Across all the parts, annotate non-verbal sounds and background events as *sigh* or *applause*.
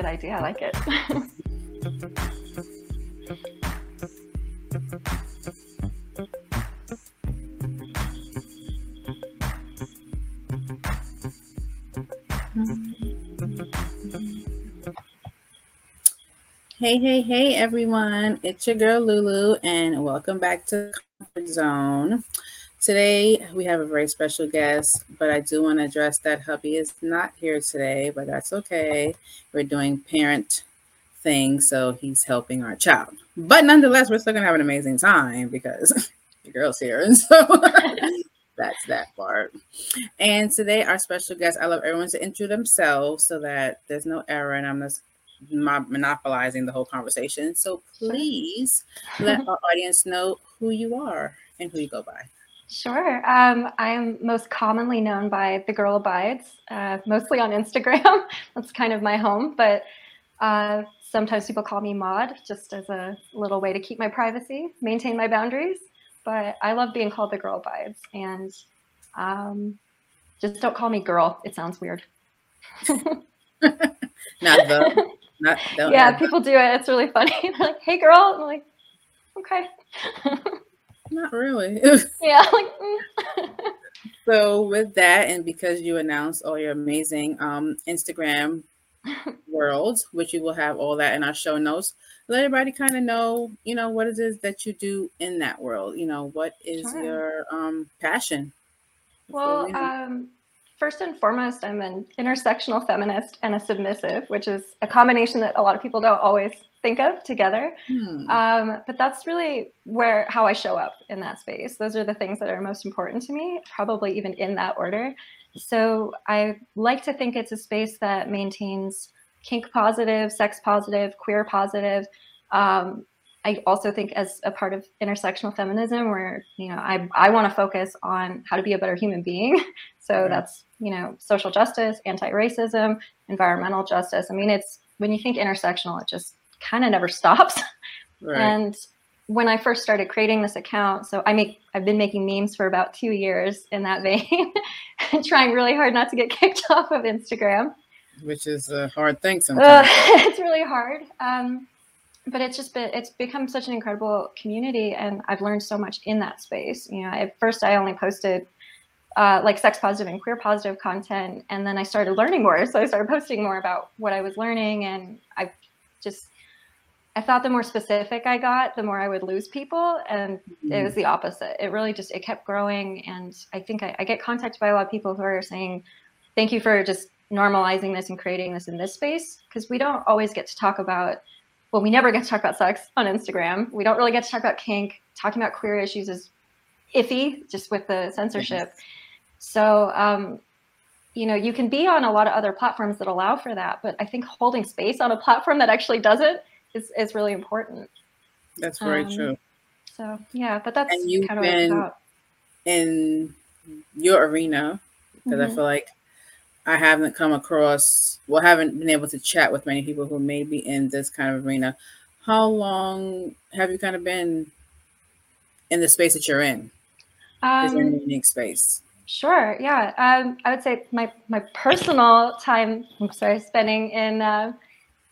good idea. I like it. Hey, hey, hey, everyone. It's your girl Lulu, and welcome back to the Comfort Zone. Today, we have a very special guest, but I do want to address that hubby is not here today, but that's okay. We're doing parent things, so he's helping our child. But nonetheless, we're still going to have an amazing time because *laughs* the girl's here. And so *laughs* that's that part. And today, our special guest, I love everyone to intro themselves so that there's no error and I'm just monopolizing the whole conversation. So please let our audience know who you are and who you go by. Sure. Um, I am most commonly known by The Girl Abides, uh, mostly on Instagram. *laughs* That's kind of my home, but uh, sometimes people call me Maude just as a little way to keep my privacy, maintain my boundaries. But I love being called The Girl Abides, and um, just don't call me girl. It sounds weird. *laughs* Not the. Not, *laughs* yeah, people do it. It's really funny. They're like, "Hey, girl," I'm like, "Okay." Not really. *laughs* yeah. Like, mm. so with that, and because you announced all your amazing um, Instagram *laughs* worlds, which you will have all that in our show notes, let everybody kind of know, you know, what it is that you do in that world. You know, what is sure. your um, passion? Well, um, first and foremost, I'm an intersectional feminist and a submissive, which is a combination that a lot of people don't always think of together. Hmm. Um, but that's really where how I show up in that space. Those are the things that are most important to me, probably even in that order. So I like to think it's a space that maintains kink positive, sex positive, queer positive. Um, I also think as a part of intersectional feminism, where you know I I want to focus on how to be a better human being. *laughs* So that's you know social justice, anti-racism, environmental justice. I mean, it's when you think intersectional, it just kind of never stops. *laughs* Right. And when I first started creating this account, so I make I've been making memes for about two years in that *laughs* vein, and *laughs* trying really hard not to get kicked off of Instagram. Which is a hard thing sometimes. Uh, it's really hard. Um, but it's just been it's become such an incredible community and I've learned so much in that space. You know, at first I only posted uh, like sex positive and queer positive content and then I started learning more. So I started posting more about what I was learning and I just I thought the more specific I got, the more I would lose people. And mm-hmm. it was the opposite. It really just, it kept growing. And I think I, I, get contacted by a lot of people who are saying, thank you for just normalizing this and creating this in this space. Because we don't always get to talk about, well, we never get to talk about sex on Instagram. We don't really get to talk about kink. Talking about queer issues is iffy just with the censorship. Yes. So, um, you know, you can be on a lot of other platforms that allow for that. But I think holding space on a platform that actually doesn't is, is really important. That's very um, true. So yeah, but that's and you've kind of been in your arena because mm-hmm. I feel like I haven't come across, well, haven't been able to chat with many people who may be in this kind of arena. How long have you kind of been in the space that you're in? Um, is there a unique space? Sure. Yeah. Um, I would say my my personal time. I'm sorry, spending in uh,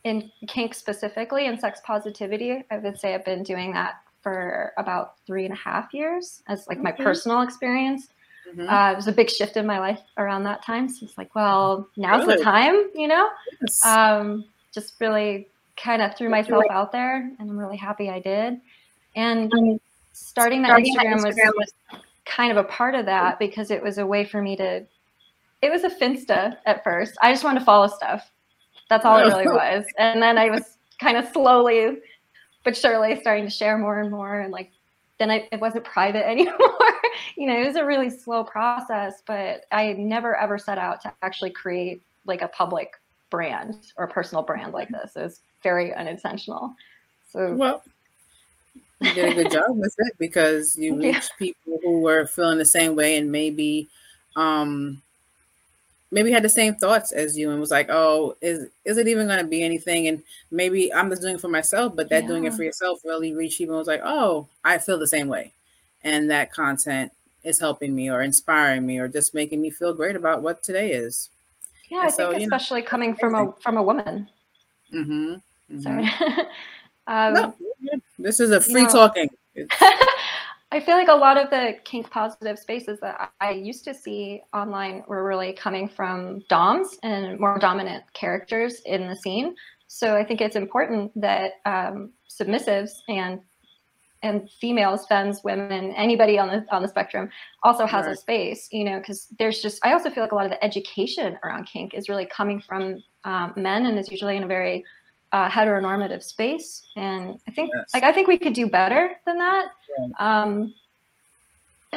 in kink specifically and sex positivity, I would say I've been doing that for about three and a half years as like my personal experience. Mm-hmm. Uh, it was a big shift in my life around that time. So it's like, well, now's really? the time, you know? Yes. Um, just really kind of threw myself out there and I'm really happy I did. And starting that starting Instagram, that Instagram was, was kind of a part of that because it was a way for me to, it was a Finsta at first. I just wanted to follow stuff. That's all it really *laughs* was. And then I was kind of slowly but surely starting to share more and more and like then I, it wasn't private *laughs* anymore. you know, it was a really slow process, but I never ever set out to actually create like a public brand or a personal brand like this. It was very unintentional. So well, you did a good job with it because you *laughs* reached yeah. people who were feeling the same way and maybe um maybe had the same thoughts as you and was like, oh, is is it even going to be anything? And maybe I'm just doing it for myself, but that yeah. doing it for yourself really reached people and was like, oh, I feel the same way, and that content is helping me or inspiring me or just making me feel great about what today is. Yeah, and I so, think especially know, coming from a from a woman. Mm-hmm. mm-hmm. Sorry. *laughs* um, no, this is a free know, talking. *laughs* I feel like a lot of the kink positive spaces that I used to see online were really coming from DOMs and more dominant characters in the scene. So I think it's important that um, submissives and and females, femmes, women, anybody on the on the spectrum also has right. a space, you know, because there's just I also feel like a lot of the education around kink is really coming from um, men and is usually in a very uh, heteronormative space. And I think yes. like I think we could do better than that. Um,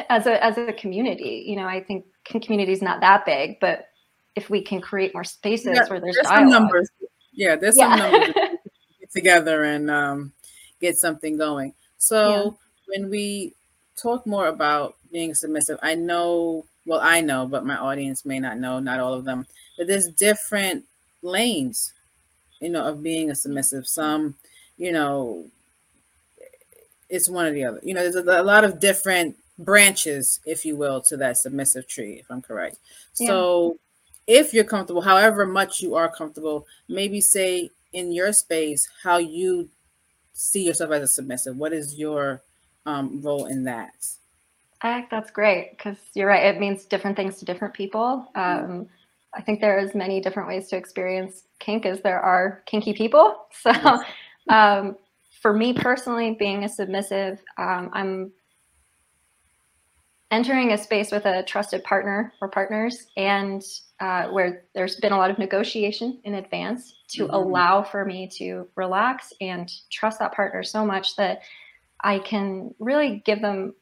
as a as a community, you know, I think community is not that big, but if we can create more spaces yeah, where there's, there's some numbers, yeah, there's yeah. some numbers *laughs* get together and um, get something going. So yeah. when we talk more about being submissive, I know, well, I know, but my audience may not know, not all of them, but there's different lanes, you know, of being a submissive. Some, you know, it's one or the other. You know, there's a, a lot of different branches, if you will, to that submissive tree, if I'm correct. Yeah. So if you're comfortable, however much you are comfortable, maybe say in your space how you see yourself as a submissive? What is your um, role in that? I think that's great because you're right. It means different things to different people. Mm-hmm. Um, I think there is many different ways to experience kink as there are kinky people. *laughs* So um, for me personally, being a submissive, um, I'm entering a space with a trusted partner or partners and uh, where there's been a lot of negotiation in advance to mm-hmm. allow for me to relax and trust that partner so much that I can really give them.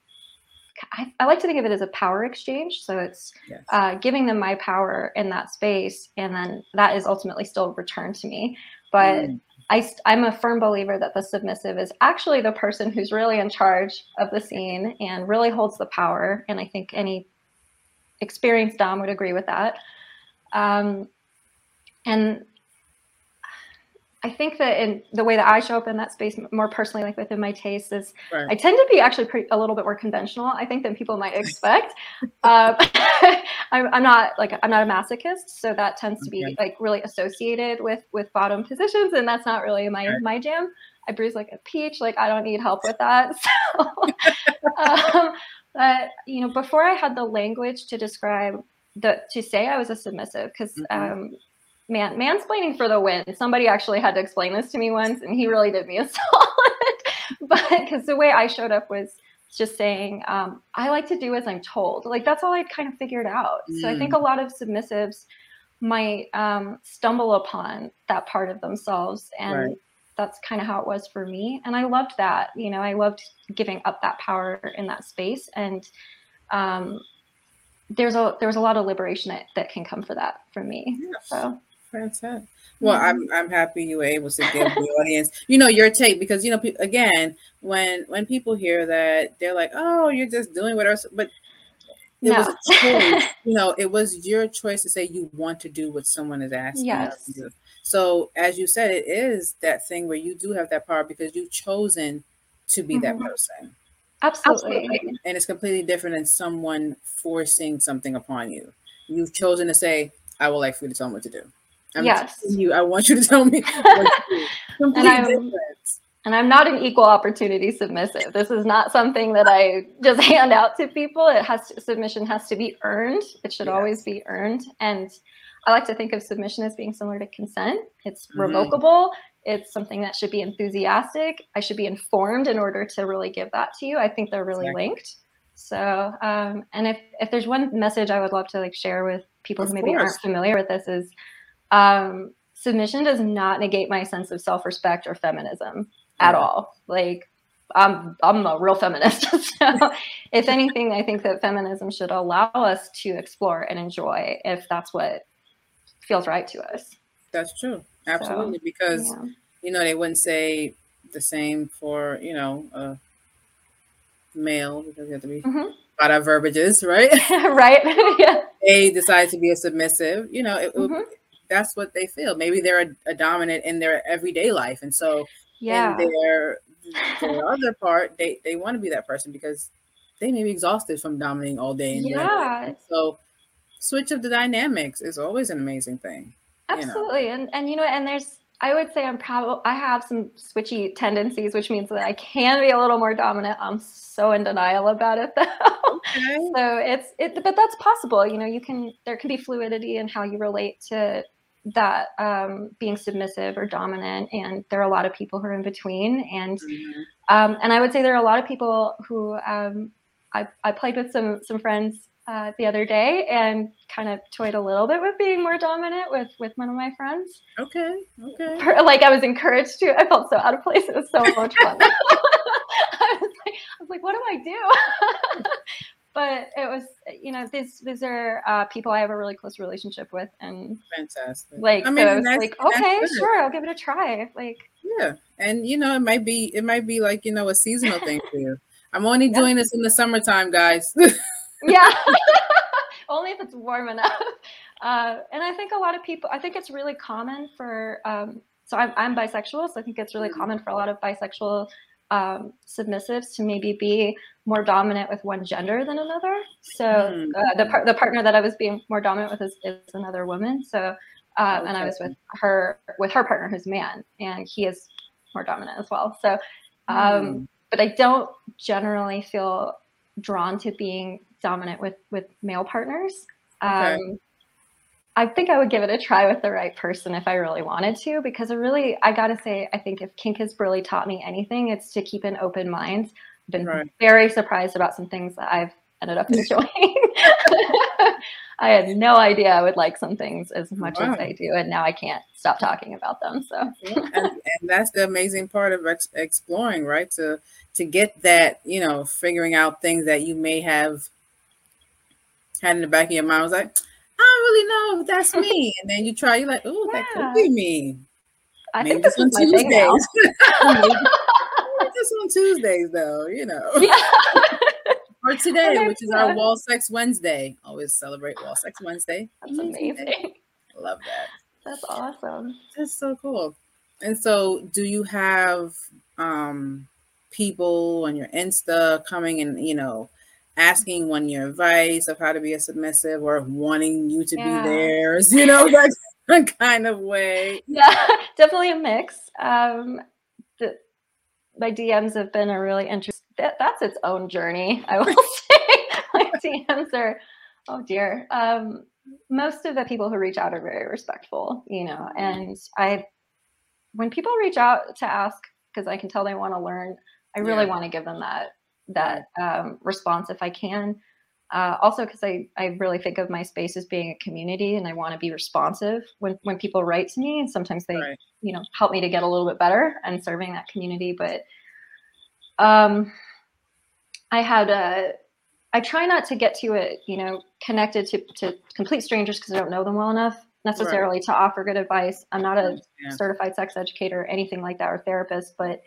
I, I like to think of it as a power exchange. So it's yes. uh, giving them my power in that space, and then that is ultimately still returned to me. But mm. I, I'm a firm believer that the submissive is actually the person who's really in charge of the scene and really holds the power. And I think any experienced Dom would agree with that. Um, and I think that in the way that I show up in that space more personally, like within my taste, is right. I tend to be actually pretty, a little bit more conventional. I think than people might expect. *laughs* um, *laughs* I'm, I'm, not like I'm not a masochist, so that tends to be okay. like really associated with with bottom positions, and that's not really my okay. my jam. I bruise like a peach. Like I don't need help with that. *laughs* So, um, but you know, before I had the language to describe the to say I was a submissive, because mm-hmm. um, man mansplaining for the win. Somebody actually had to explain this to me once, and he really did me a *laughs* solid. but because the way I showed up was just saying, um, I like to do as I'm told. Like that's all I'd kind of figured out. Mm. So I think a mm. lot of submissives might um, stumble upon that part of themselves and. Right. That's kind of how it was for me, and I loved that. You know, I loved giving up that power in that space, and um, there's a there's a lot of liberation that, that can come for that from me. Yeah. So Fantastic. Well, I'm I'm happy you were able to give the audience, you know, your take because you know, again, when when people hear that, they're like, "Oh, you're just doing whatever," but it no. was a choice. *laughs* you know, it was your choice to say you want to do what someone is asking yes. you to do. So, as you said, it is that thing where you do have that power because you've chosen to be mm-hmm. that person. Absolutely. Absolutely. And it's completely different than someone forcing something upon you. You've chosen to say, I would like for you to tell me what to do. I'm yes. you. I want you to tell me. *laughs* and I'm, and I'm not an equal opportunity submissive. This is not something that I just *laughs* hand out to people. It has to, submission has to be earned. It should yes. always be earned. And I like to think of submission as being similar to consent. It's mm-hmm. revocable. It's something that should be enthusiastic. I should be informed in order to really give that to you. I think they're really exactly. linked. So, um, and if if there's one message I would love to like share with people of who maybe course. aren't familiar with this is um, submission does not negate my sense of self-respect or feminism at all. Like I'm I'm a real feminist. *laughs* so if anything, I think that feminism should allow us to explore and enjoy if that's what feels right to us. That's true. Absolutely. So, because yeah. you know, they wouldn't say the same for, you know, a male because you have to be mm-hmm. a lot of verbiages, right? *laughs* right. *laughs* yeah. They decide to be a submissive, you know, it, mm-hmm that's what they feel. Maybe they're a, a dominant in their everyday life, and so yeah, in their their other part, they they want to be that person because they may be exhausted from dominating all day. yeah. So switch of the dynamics is always an amazing thing. Absolutely, you know? and and you know, and there's I would say I'm probably I have some switchy tendencies, which means that I can be a little more dominant. I'm so in denial about it *laughs* though. Okay. so it's it, but that's possible. You know, you can there can be fluidity in how you relate to that um, being submissive or dominant, and there are a lot of people who are in between. And mm-hmm. um, and I would say there are a lot of people who um, I I played with some some friends uh, the other day and kind of toyed a little bit with being more dominant with with one of my friends. Okay. Okay. Like I was encouraged to. I felt so out of place. It was so much *laughs* fun. I, was like, I was like, what do I do? *laughs* but it was, you know, these these are uh, people I have a really close relationship with, and fantastic. Like, I mean, so like, okay, sure, I'll give it a try. Like, yeah, and you know, it might be it might be like you know a seasonal thing for you. *laughs* I'm only doing this in the summertime, guys *laughs* yeah, *laughs* only if it's warm enough. Uh, and I think a lot of people, I think it's really common for, um, so I'm, I'm bisexual, so I think it's really mm-hmm. common for a lot of bisexual um, submissives to maybe be more dominant with one gender than another. So mm-hmm. uh, the par- the partner that I was being more dominant with is, is another woman. So okay. Um, and I was with her with her partner who's man, and he is more dominant as well. So, um, mm. but I don't generally feel drawn to being dominant with with male partners. Okay. Um, I think I would give it a try with the right person if I really wanted to, because I really, I gotta say, I think if kink has really taught me anything, it's to keep an open mind. I've been right. very surprised about some things that I've ended up *laughs* enjoying. *laughs* I had no idea I would like some things as much wow. as I do, and now I can't stop talking about them. So, and, and, that's the amazing part of ex- exploring, right? To to get that, you know, figuring out things that you may have had in the back of your mind I was like, I don't really know if that's me. And then you try, you're like, oh, yeah. that could be me. I Maybe think this on Tuesdays. *laughs* just on Tuesdays, though, you know. Yeah. *laughs* or today, which is our Wall Sex Wednesday. Always celebrate Wall Sex Wednesday. That's amazing. Love that. That's awesome. That's so cool. And so, do you have um people on your Insta coming and you know asking one your advice of how to be a submissive or wanting you to yeah. be theirs, *laughs* you know, that kind of way. Yeah, *laughs* definitely a mix. Um, the, my DMs have been a really interesting, that, that's its own journey, I will *laughs* say. my DMs are, oh dear. Um, most of the people who reach out are very respectful, you know, and I, when people reach out to ask, because I can tell they want to learn, I really yeah. want to give them that that um, response if I can. Uh, also, because I, I really think of my space as being a community and I want to be responsive when, when people write to me. And sometimes they, right. you know, help me to get a little bit better and serving that community. But um, I had a, I try not to get to it, you know, connected to, to complete strangers because I don't know them well enough necessarily right. to offer good advice. I'm not a yeah. certified sex educator or anything like that or therapist, but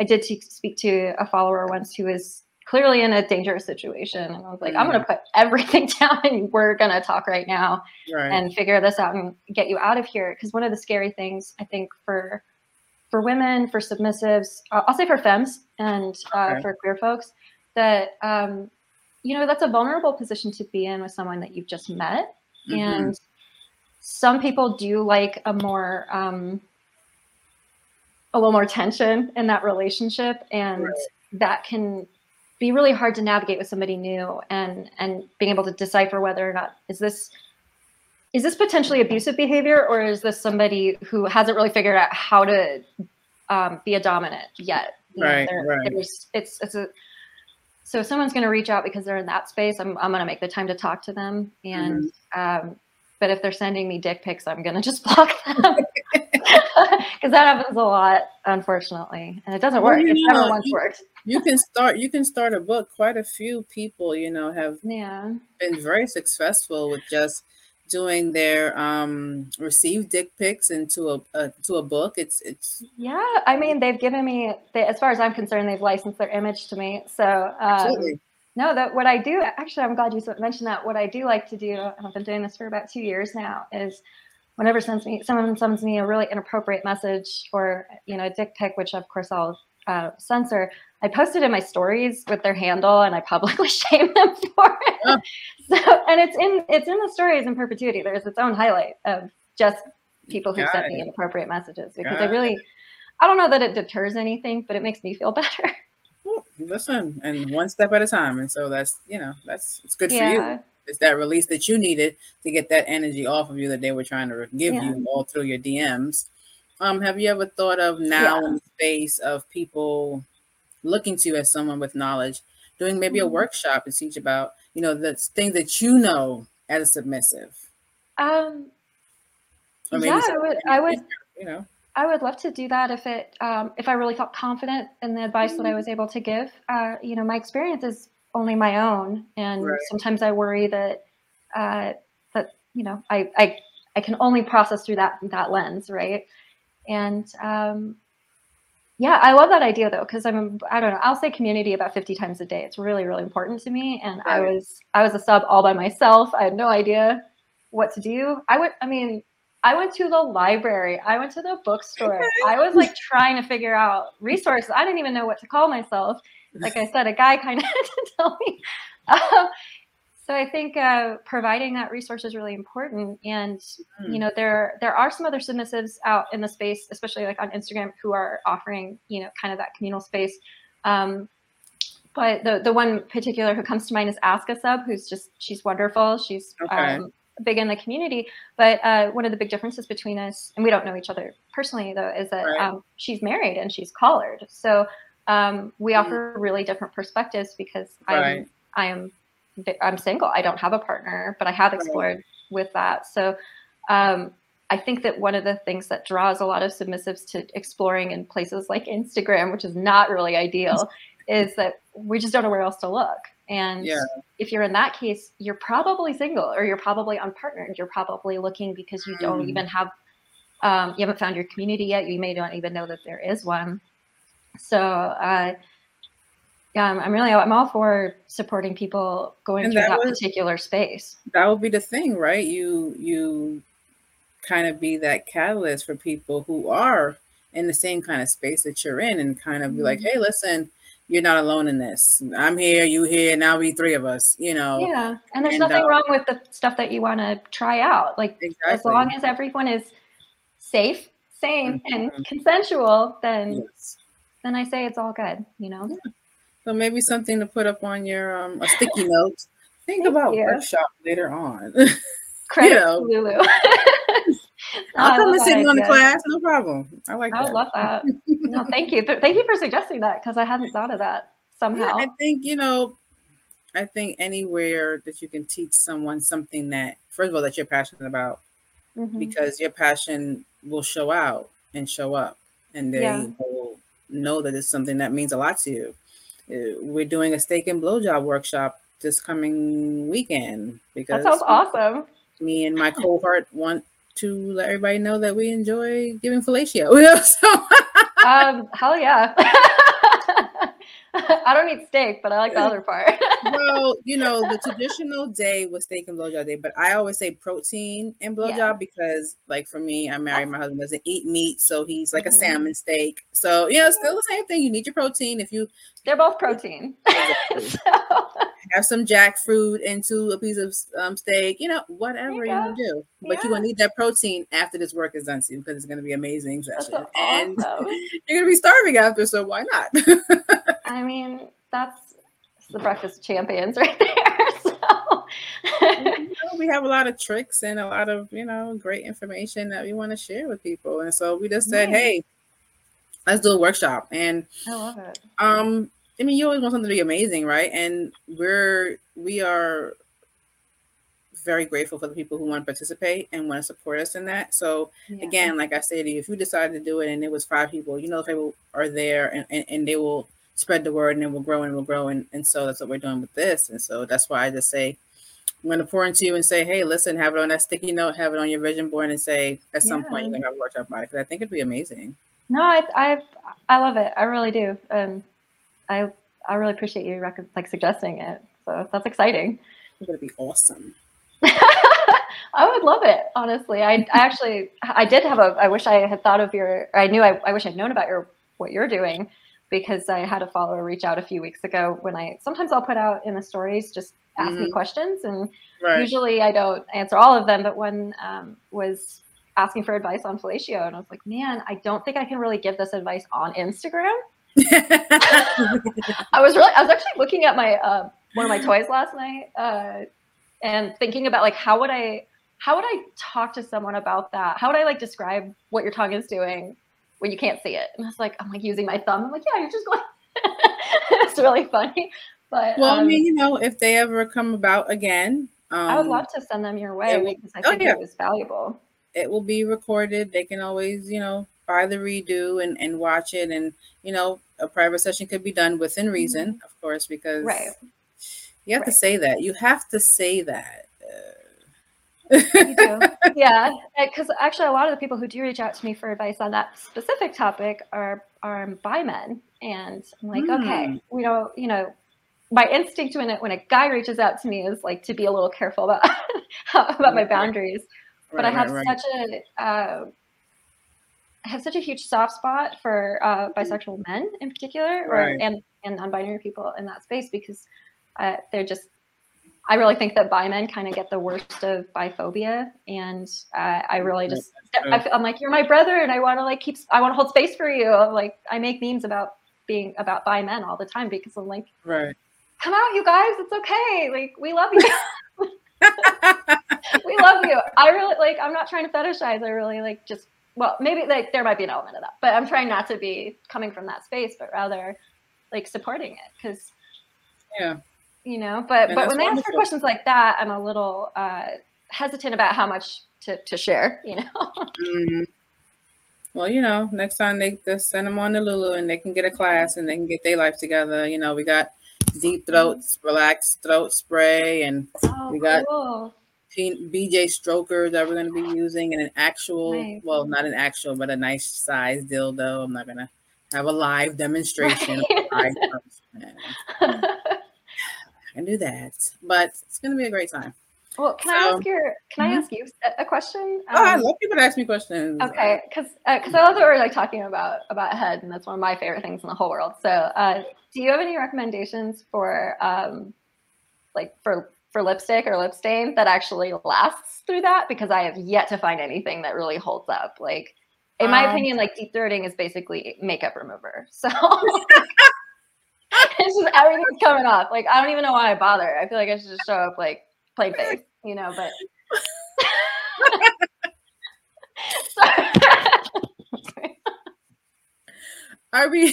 I did speak to a follower once who was clearly in a dangerous situation. And I was like, mm. I'm going to put everything *laughs* down and we're going to talk right now right. and figure this out and get you out of here. Because one of the scary things I think for for women, for submissives, uh, I'll say for femmes and uh, okay. for queer folks, that um, you know that's a vulnerable position to be in with someone that you've just met, mm-hmm. and some people do like a more um, a little more tension in that relationship and right. that can be really hard to navigate with somebody new and and being able to decipher whether or not is this is this potentially abusive behavior or is this somebody who hasn't really figured out how to um, be a dominant yet you right, know, right. it's it's a so if someone's going to reach out because they're in that space i'm, I'm going to make the time to talk to them and mm-hmm. um, but if they're sending me dick pics i'm going *laughs* to just block them because that happens a lot, unfortunately, and it doesn't work. Well, it never once you, worked. you can start. You can start a book. Quite a few people, you know, have yeah been very successful with just doing their um received dick pics into a, a to a book it's it's yeah i mean they've given me they, as far as i'm concerned they've licensed their image to me so um, no that what i do actually i'm glad you mentioned that what i do like to do and i've been doing this for about two years now is whenever sends me someone sends me a really inappropriate message or you know a dick pic, which of course I'll uh, censor, I post it in my stories with their handle and I publicly *laughs* shame them for it. Oh. So and it's in it's in the stories in perpetuity. There's its own highlight of just people who Got sent it. me inappropriate messages because Got I really, I don't know that it deters anything, but it makes me feel *laughs* better. Listen, and one step at a time. And so that's, you know, that's it's good for you. It's that release that you needed to get that energy off of you that they were trying to give Yeah. you all through your DMs. Um, have you ever thought of now Yeah. in the space of people looking to you as someone with knowledge, doing maybe a Mhm. workshop to teach about, you know, the things that you know as a submissive? Um, yeah, I would, I would, you know. I would love to do that if it, um, if I really felt confident in the advice that I was able to give. Uh, you know, my experience is only my own, and Right. sometimes I worry that, uh, that you know, I, I, I can only process through that that lens, right? And um, yeah, I love that idea though, because I'm, I don't know, I'll say community about 50 times a day. It's really, really important to me. And I was, I was a sub all by myself. I had no idea what to do. I would, I mean, I went to the library. I went to the bookstore. I was like trying to figure out resources. I didn't even know what to call myself. Like I said, a guy kind of *laughs* had to tell me. Um, so I think uh, providing that resource is really important. And Hmm. you know, there there are some other submissives out in the space, especially like on Instagram, who are offering you know kind of that communal space. Um, but the the one particular who comes to mind is Ask a Sub, who's just she's wonderful. She's Okay. um, big in the community. But uh, one of the big differences between us, and we don't know each other personally though, is that Right. um, she's married and she's collared. So um, we Mm. offer really different perspectives because Right. I'm I am I'm single. I don't have a partner, but I have Right. explored with that. So um, I think that one of the things that draws a lot of submissives to exploring in places like Instagram, which is not really ideal, is that we just don't know where else to look. And Yeah. if you're in that case, you're probably single or you're probably unpartnered. You're probably looking because you don't Mm. even have, um, you haven't found your community yet. You may not even know that there is one. So, uh, yeah, I'm, I'm really, I'm all for supporting people going And through that that was- particular space. that would be the thing, right? You you kind of be that catalyst for people who are in the same kind of space that you're in and kind of be like, Mhm. hey, listen, you're not alone in this. I'm here, you here, now we three of us, you know. Yeah. And there's and, nothing uh, wrong with the stuff that you want to try out. Like, Exactly. as long as everyone is safe, sane, and Mhm. consensual, then Yes. Then I say it's all good. You know. So maybe something to put up on your um a sticky note. Think about you. workshop later on. *laughs* Credit know. Lulu. No, *laughs* *laughs* I'll come and sit in on the class, no problem. I like I that. love that. No, thank you. Thank you for suggesting that because I hadn't thought of that Yeah, somehow. I think you know, I think anywhere that you can teach someone something that, first of all, that you're passionate about, Mhm. because your passion will show out and show up, and they Yeah. Know that it's something that means a lot to you. Uh, We're doing a steak and blowjob workshop this coming weekend because That sounds awesome. me and my cohort want to let everybody know that we enjoy giving fellatio. *laughs* You know, so Um, hell yeah. *laughs* *laughs* I don't eat steak, but I like the other part. *laughs* well, you know, the traditional day was steak and blowjob day, but I always say protein and blowjob Yeah. because, like, for me, I'm married. My husband doesn't eat meat, so he's like a Mhm. salmon steak. So, you know, still the same thing. You need your protein. If you They're both protein. *laughs* so, have some jackfruit into a piece of um, steak, you know, whatever you, you to do, but you're gonna need that protein after this work is done, too, because it's gonna be amazing session, and awesome. you're gonna be starving after. So why not? I mean, that's the breakfast champions *laughs* right there. So. you know, we have a lot of tricks and a lot of you know great information that we want to share with people and so we just said hey let's do a workshop and I love it. um i mean you always want something to be amazing right and we're we are very grateful for the people who want to participate and want to support us in that so Yeah. again like i said if you decide to do it and it was five people you know if people are there and, and, and they will spread the word and it will grow and it will grow and, and so that's what we're doing with this and so that's why i just say i'm going to pour into you and say hey listen have it on that sticky note have it on your vision board and say at some point you're Yeah. going to have a workshop about it because i think it'd be amazing No, I, I, I love it. I really do. Um, I, I really appreciate you rec- like suggesting it. So that's exciting. it's going to be awesome *laughs* I would love it, honestly. I, I actually, I did have a. I wish I had thought of your. I knew. I, I wish I'd known about your what you're doing, because I had a follower reach out a few weeks ago. When I sometimes I'll put out in the stories, just ask me Mhm. questions, and right usually I don't answer all of them. But one um, was asking for advice on fellatio, and I was like, man, I don't think I can really give this advice on Instagram. *laughs* I was really, I was actually looking at my uh, one of my toys last night uh, and thinking about like how would I how would I talk to someone about that? How would I like describe what your tongue is doing when you can't see it? And I was like, I'm like using my thumb. I'm like, yeah, you're just going. *laughs* it's really funny. But well, um, I mean, you know, if they ever come about again, um, I would love to send them your way will- because I oh, think yeah. it was valuable. it will be recorded. They can always, you know, buy the redo and, and watch it. And, you know, a private session could be done within reason, of course, because Mm-hmm. Right. you have to say that. You have to say that. You *laughs* Uh, do. yeah, because actually, a lot of the people who do reach out to me for advice on that specific topic are are bi men, and I'm like, Hmm. okay, you know, you know, my instinct when it, when a guy reaches out to me is like to be a little careful about *laughs* about my Right. boundaries. but I have right, right. such a uh, I have such a huge soft spot for uh, bisexual men in particular, or and and non-binary people in that space because uh, they're just. I really think that bi men kind of get the worst of biphobia, and uh, I really just. I, I'm like you're my brother, and I want to like keep I want to hold space for you. Like I make memes about being about bi men all the time because I'm like, Right. come out, you guys, it's okay. Like we love you. *laughs* *laughs* we love you. I really like. I'm not trying to fetishize. I really like just. Well, maybe like there might be an element of that, but I'm trying not to be coming from that space, but rather like supporting it because yeah. You know. But And but when they ask for questions like that, I'm a little uh, hesitant about how much to to share. You know. Mhm. Well, you know, next time they just send them on to Lulu and they can get a class and they can get their life together. You know, we got deep throats, relaxed throat spray, and Oh, We got- cool. P- BJ stroker that we're going to be using, and an actual, Nice. well, not an actual, but a nice size dildo. I'm not going to have a live demonstration. of *laughs* live person. *laughs* I do that, but it's going to be a great time. well, can I ask your? Can I Mhm. ask you a- question? oh, I Um, love people to ask me questions. Okay, because because I love that we're like talking about about head, and that's one of my favorite things in the whole world. So, uh, do you have any recommendations for um, like for for lipstick or lip stain that actually lasts through that? Because I have yet to find anything that really holds up. Like, in my Um, opinion, like deep throating is basically makeup remover. So. *laughs* *laughs* *laughs* It's just everything's coming off. Like I don't even know why I bother. I feel like I should just show up like plain *laughs* face, you know. But. *laughs* I mean,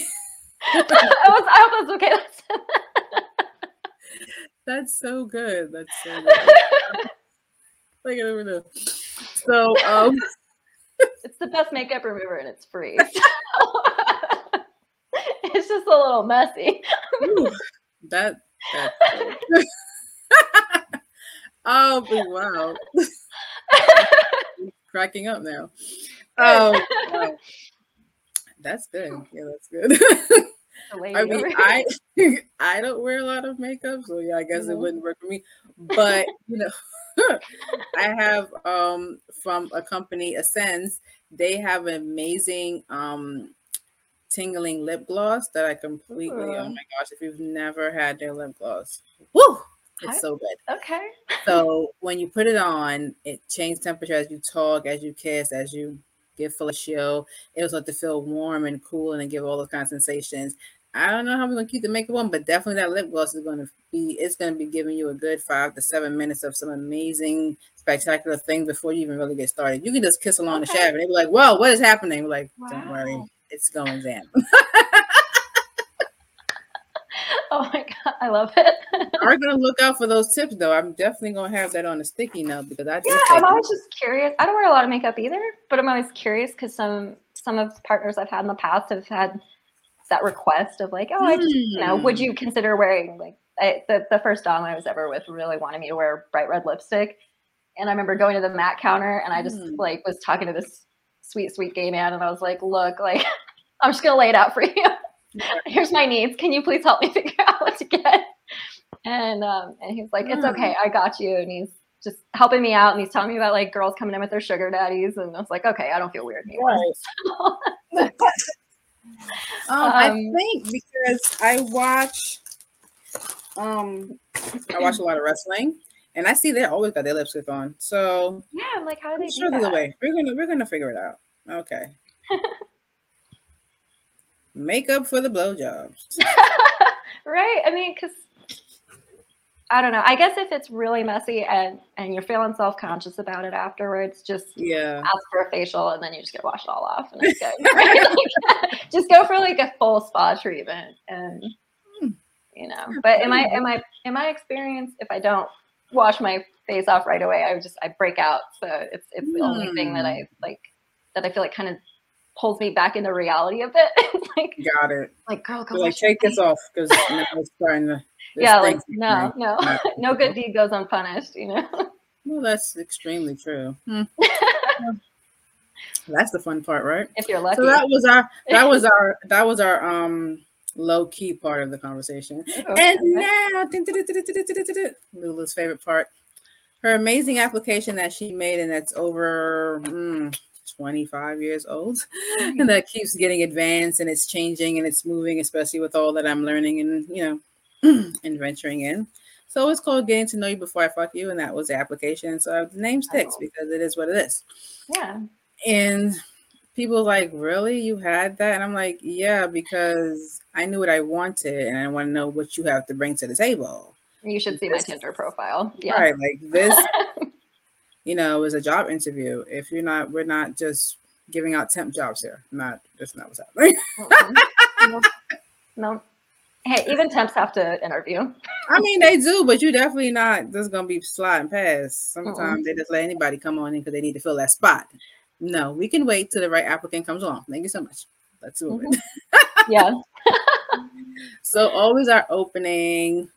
I, was, I hope that's okay. that's so good. That's so good. Like I don't know. So, um, it's the best makeup remover and it's free. it's just a little messy. Ooh, that that *laughs* oh but wow *laughs* cracking up now. Um wow. that's good. Yeah that's good. I mean i *laughs* i don't wear a lot of makeup so yeah i guess it Mhm. wouldn't work for me. But you know i have um from a company ascends they have an amazing um tingling lip gloss that I completely oh my gosh, if you've never had their lip gloss, woo, it's I- so good. okay. So when you put it on, it changes temperature as you talk, as you kiss, as you give fellatio. It'll start to feel warm and cool and give all those kind of sensations. I don't know how we're gonna keep the makeup on, but definitely that lip gloss is gonna be it's gonna be giving you a good five to seven minutes of some amazing, spectacular things before you even really get started. You can just kiss along the Okay. shaft and they'll be like, Whoa, what is happening? We're like, don't worry, Wow. It's going down. *laughs* *laughs* Oh my god, I love it. Are gonna look out for those tips though. I'm definitely gonna have that on a sticky note because I Yeah, I'm always just curious. I don't wear a lot of makeup either, but I'm always curious because some some of the partners I've had in the past have had that request of like, oh, I just, you know, would Hmm. you consider wearing like I, the the first dom I was ever with really wanted me to wear bright red lipstick, and I remember going to the Mac counter and I just Hmm. like was talking to this sweet sweet gay man and I was like, look, like *laughs* I'm just gonna lay it out for you. *laughs* Here's my needs. Can you please help me *laughs* figure out what to get? And um, and he's like, it's okay, I got you. And he's just helping me out and he's telling me about like girls coming in with their sugar daddies and I was like, okay, I don't feel weird anymore. Right. Um, I think because I watch, um, I watch a lot of wrestling, And I see they always got their lipstick on. So Yeah, I'm like, how do they sure there's a way. We're gonna we're gonna figure it out. Okay. *laughs* Makeup for the blowjobs. *laughs* right? I mean, because I don't know. I guess if it's really messy and and you're feeling self conscious about it afterwards, just Yeah. ask for a facial and then you just get washed all off and it's good. *laughs* Right? Like, just go for like a full spa treatment and Hmm. you know. But in my in my in my experience, if I don't wash my face off right away, I just I break out. So it's it's the only thing that I like that I feel like kind of pulls me back into reality a bit. *laughs* It's like Got it. like girl, go So, like take this off because now *laughs* it's starting to Yeah, like no, no, Not- *laughs* no good deed goes unpunished. You know. Well, that's extremely true. Hmm. That's the fun part, right? if you're lucky. So that was our that was our that was our um low key part of the conversation. And now Lulu's favorite part. Her amazing application that she made and that's over mm, 25 years old and that keeps getting advanced and it's changing and it's moving, especially with all that I'm learning and you know and venturing in. So it's called Getting to Know You Before I Fuck You, and that was the application. So the name sticks Oh. because it is what it is. yeah. And people like, really? You had that? And I'm like, yeah, because I knew what I wanted and I want to know what you have to bring to the table. You should see my Tinder profile. Yeah. Right. Like this, *laughs* you know, is a job interview. If you're not, we're not just giving out temp jobs here. Not that's not what's happening. No. no. Hey, even temps have to interview. I mean, they do, but you're definitely not just gonna be sliding past. Sometimes they just let anybody come on in because they need to fill that spot. No, we can wait till the right applicant comes along. Thank you so much. Let's move it. Mm-hmm. Yeah. *laughs* So always our opening